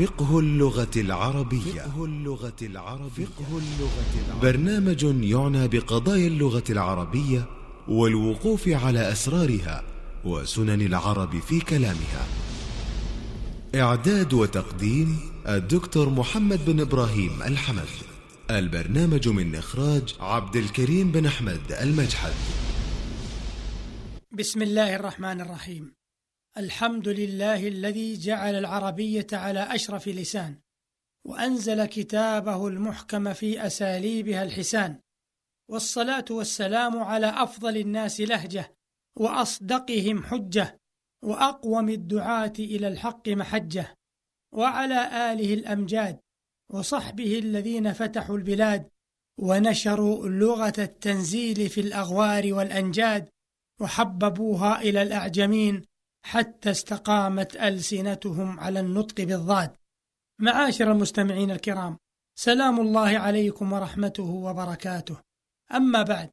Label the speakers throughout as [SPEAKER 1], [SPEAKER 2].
[SPEAKER 1] فقه اللغة العربية. فقه اللغة العربية. فقه اللغة العربية. برنامج يعنى بقضايا اللغة العربية والوقوف على أسرارها وسنن العرب في كلامها. إعداد وتقديم الدكتور محمد بن إبراهيم الحمد. البرنامج من إخراج عبد الكريم بن أحمد المجحد.
[SPEAKER 2] بسم الله الرحمن الرحيم. الحمد لله الذي جعل العربية على أشرف لسان وأنزل كتابه المحكم في أساليبها الحسان والصلاة والسلام على أفضل الناس لهجة وأصدقهم حجة وأقوم الدعاة إلى الحق محجة وعلى آله الأمجاد وصحبه الذين فتحوا البلاد ونشروا لغة التنزيل في الأغوار والأنجاد وحببوها إلى الأعجمين حتى استقامت ألسنتهم على النطق بالضاد. معاشر المستمعين الكرام سلام الله عليكم ورحمته وبركاته. أما بعد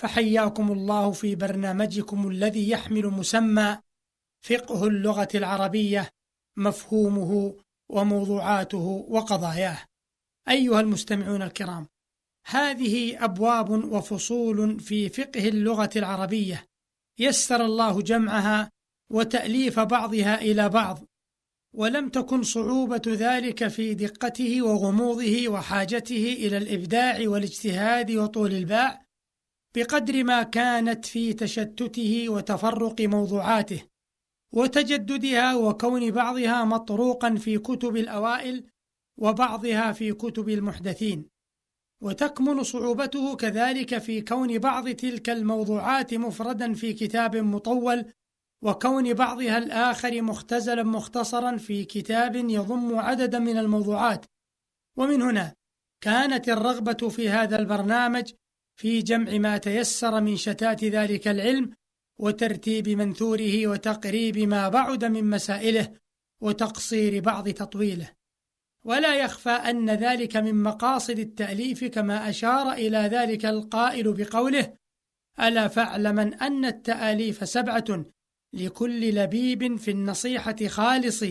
[SPEAKER 2] فحياكم الله في برنامجكم الذي يحمل مسمى فقه اللغة العربية مفهومه وموضوعاته وقضاياه. أيها المستمعون الكرام هذه أبواب وفصول في فقه اللغة العربية. يسر الله جمعها وتأليف بعضها إلى بعض ولم تكن صعوبة ذلك في دقته وغموضه وحاجته إلى الإبداع والاجتهاد وطول الباع بقدر ما كانت في تشتته وتفرق موضوعاته وتجددها وكون بعضها مطروقا في كتب الأوائل وبعضها في كتب المحدثين. وتكمن صعوبته كذلك في كون بعض تلك الموضوعات مفردا في كتاب مطول وكون بعضها الآخر مختزلا مختصرا في كتاب يضم عددا من الموضوعات. ومن هنا كانت الرغبة في هذا البرنامج في جمع ما تيسر من شتات ذلك العلم وترتيب منثوره وتقريب ما بعد من مسائله وتقصير بعض تطويله. ولا يخفى أن ذلك من مقاصد التأليف كما أشار إلى ذلك القائل بقوله ألا فاعلمن أن التآليف سبعة لكل لبيب في النصيحة خالص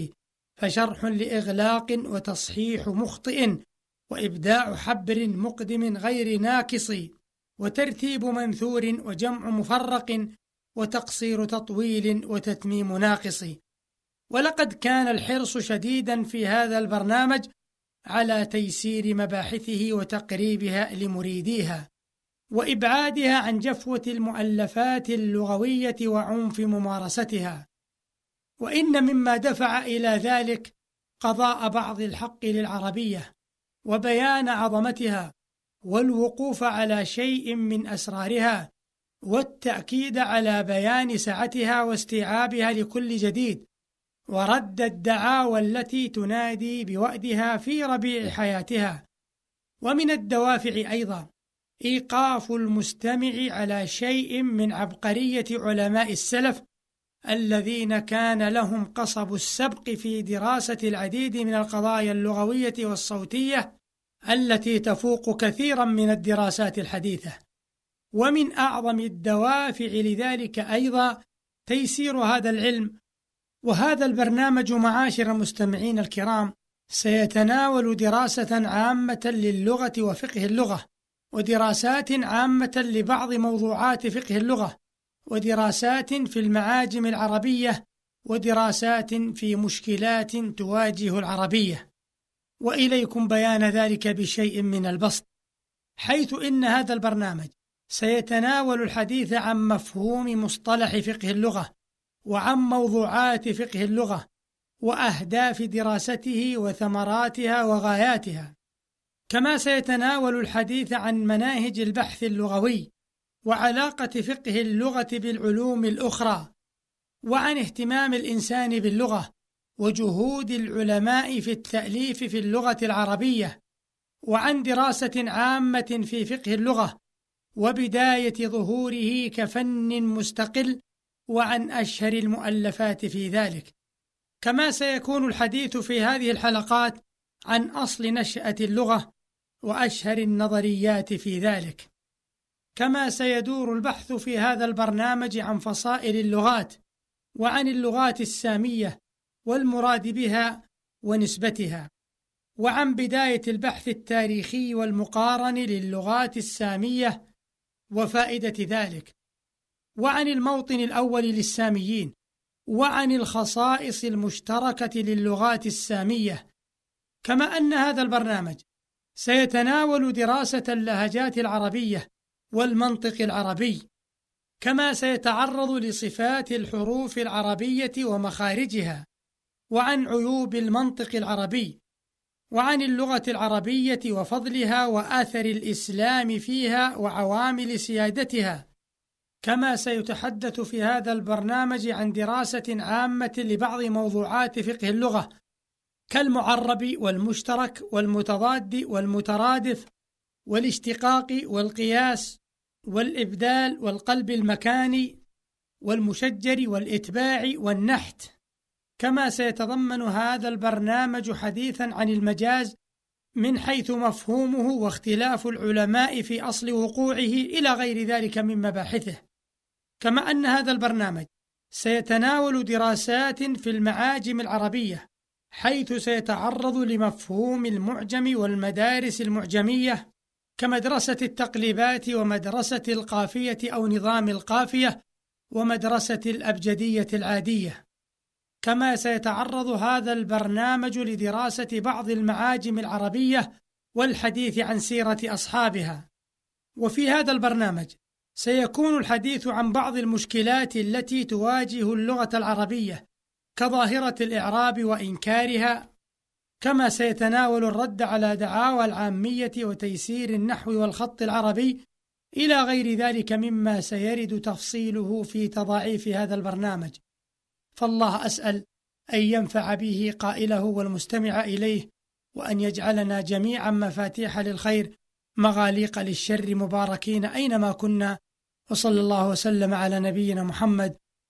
[SPEAKER 2] فشرح لإغلاق وتصحيح مخطئ وإبداع حبر مقدم غير ناكص وترتيب منثور وجمع مفرق وتقصير تطويل وتتميم ناقص. ولقد كان الحرص شديدا في هذا البرنامج على تيسير مباحثه وتقريبها لمريديها. وإبعادها عن جفوة المؤلفات اللغوية وعنف ممارستها. وإن مما دفع إلى ذلك قضاء بعض الحق للعربية وبيان عظمتها والوقوف على شيء من أسرارها والتأكيد على بيان سعتها واستيعابها لكل جديد ورد الدعاوى التي تنادي بوأدها في ربيع حياتها. ومن الدوافع أيضا إيقاف المستمع على شيء من عبقرية علماء السلف الذين كان لهم قصب السبق في دراسة العديد من القضايا اللغوية والصوتية التي تفوق كثيرا من الدراسات الحديثة. ومن أعظم الدوافع لذلك أيضا تيسير هذا العلم وهذا البرنامج معاشر المستمعين الكرام سيتناول دراسة عامة للغة وفقه اللغة. ودراسات عامة لبعض موضوعات فقه اللغة ودراسات في المعاجم العربية ودراسات في مشكلات تواجه العربية. وإليكم بيان ذلك بشيء من البسط حيث إن هذا البرنامج سيتناول الحديث عن مفهوم مصطلح فقه اللغة وعن موضوعات فقه اللغة وأهداف دراسته وثمراتها وغاياتها. كما سيتناول الحديث عن مناهج البحث اللغوي وعلاقة فقه اللغة بالعلوم الأخرى وعن اهتمام الإنسان باللغة وجهود العلماء في التأليف في اللغة العربية وعن دراسة عامة في فقه اللغة وبداية ظهوره كفن مستقل وعن أشهر المؤلفات في ذلك. كما سيكون الحديث في هذه الحلقات عن أصل نشأة اللغة وأشهر النظريات في ذلك. كما سيدور البحث في هذا البرنامج عن فصائل اللغات وعن اللغات السامية والمراد بها ونسبتها وعن بداية البحث التاريخي والمقارن للغات السامية وفائدة ذلك وعن الموطن الأول للساميين وعن الخصائص المشتركة للغات السامية. كما أن هذا البرنامج سيتناول دراسة اللهجات العربية والمنطق العربي كما سيتعرض لصفات الحروف العربية ومخارجها وعن عيوب المنطق العربي وعن اللغة العربية وفضلها وآثر الإسلام فيها وعوامل سيادتها. كما سيتحدث في هذا البرنامج عن دراسة عامة لبعض موضوعات فقه اللغة كالمعرب والمشترك والمتضاد والمترادف والاشتقاق والقياس والإبدال والقلب المكاني والمشجر والإتباع والنحت. كما سيتضمن هذا البرنامج حديثا عن المجاز من حيث مفهومه واختلاف العلماء في أصل وقوعه إلى غير ذلك من مباحثه. كما أن هذا البرنامج سيتناول دراسات في المعاجم العربية حيث سيتعرض لمفهوم المعجم والمدارس المعجمية كمدرسة التقليبات ومدرسة القافية أو نظام القافية ومدرسة الأبجدية العادية. كما سيتعرض هذا البرنامج لدراسة بعض المعاجم العربية والحديث عن سيرة أصحابها. وفي هذا البرنامج سيكون الحديث عن بعض المشكلات التي تواجه اللغة العربية كظاهرة الإعراب وإنكارها كما سيتناول الرد على دعاوى العامية وتيسير النحو والخط العربي إلى غير ذلك مما سيرد تفصيله في تضاعيف هذا البرنامج. فالله أسأل أن ينفع به قائله والمستمع إليه وأن يجعلنا جميعا مفاتيح للخير مغاليق للشر مباركين أينما كنا وصلى الله وسلم على نبينا محمد